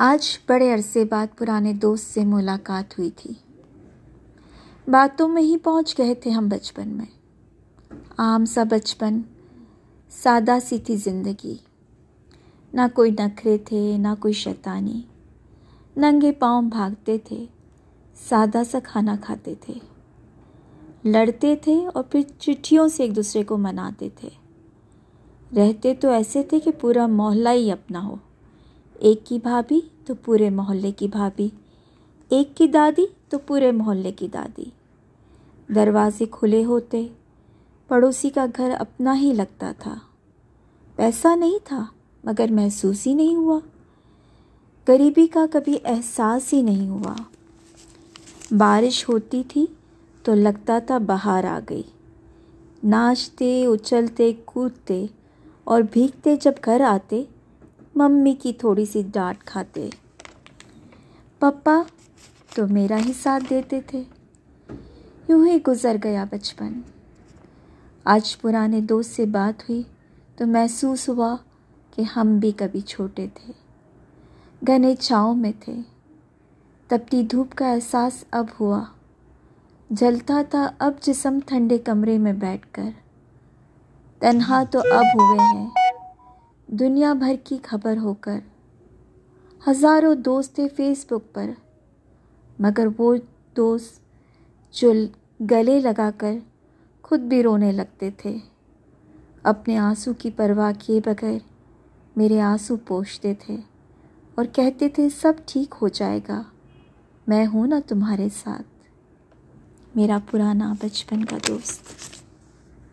آج بڑے عرصے بعد پرانے دوست سے ملاقات ہوئی تھی۔ باتوں میں ہی پہنچ گئے تھے ہم بچپن میں۔ عام سا بچپن، سادہ سی تھی زندگی۔ نہ کوئی نخرے تھے، نہ کوئی شیطانی۔ ننگے پاؤں بھاگتے تھے، سادہ سا کھانا کھاتے تھے۔ لڑتے تھے اور پھر چٹھیوں سے ایک دوسرے کو مناتے تھے۔ رہتے تو ایسے تھے کہ پورا محلہ ہی اپنا ہو۔ ایک کی بھابھی تو پورے محلے کی بھابھی، ایک کی دادی تو پورے محلے کی دادی۔ دروازے کھلے ہوتے، پڑوسی کا گھر اپنا ہی لگتا تھا۔ پیسہ نہیں تھا، مگر محسوس ہی نہیں ہوا۔ غریبی کا کبھی احساس ہی نہیں ہوا۔ بارش ہوتی تھی تو لگتا تھا بہار آ گئی۔ ناچتے، اچلتے، کودتے اور بھیگتے جب گھر آتے ممی کی تھوڑی سی ڈانٹ کھاتے۔ پپا تو میرا ہی ساتھ دیتے تھے۔ یوں ہی گزر گیا بچپن۔ آج پرانے دوست سے بات ہوئی تو محسوس ہوا کہ ہم بھی کبھی چھوٹے تھے۔ گھنے چھاؤں میں تھے۔ تپتی دھوپ کا احساس اب ہوا۔ جلتا تھا اب جسم ٹھنڈے کمرے میں بیٹھ کر۔ تنہا تو اب ہوئے ہیں۔ دنیا بھر کی خبر ہو کر۔ ہزاروں دوست تھے فیس بک پر، مگر وہ دوست جو گلے لگا کر خود بھی رونے لگتے تھے۔ اپنے آنسو کی پرواہ کیے بغیر میرے آنسو پوچھتے تھے اور کہتے تھے، سب ٹھیک ہو جائے گا، میں ہوں نا تمہارے ساتھ۔ میرا پرانا بچپن کا دوست۔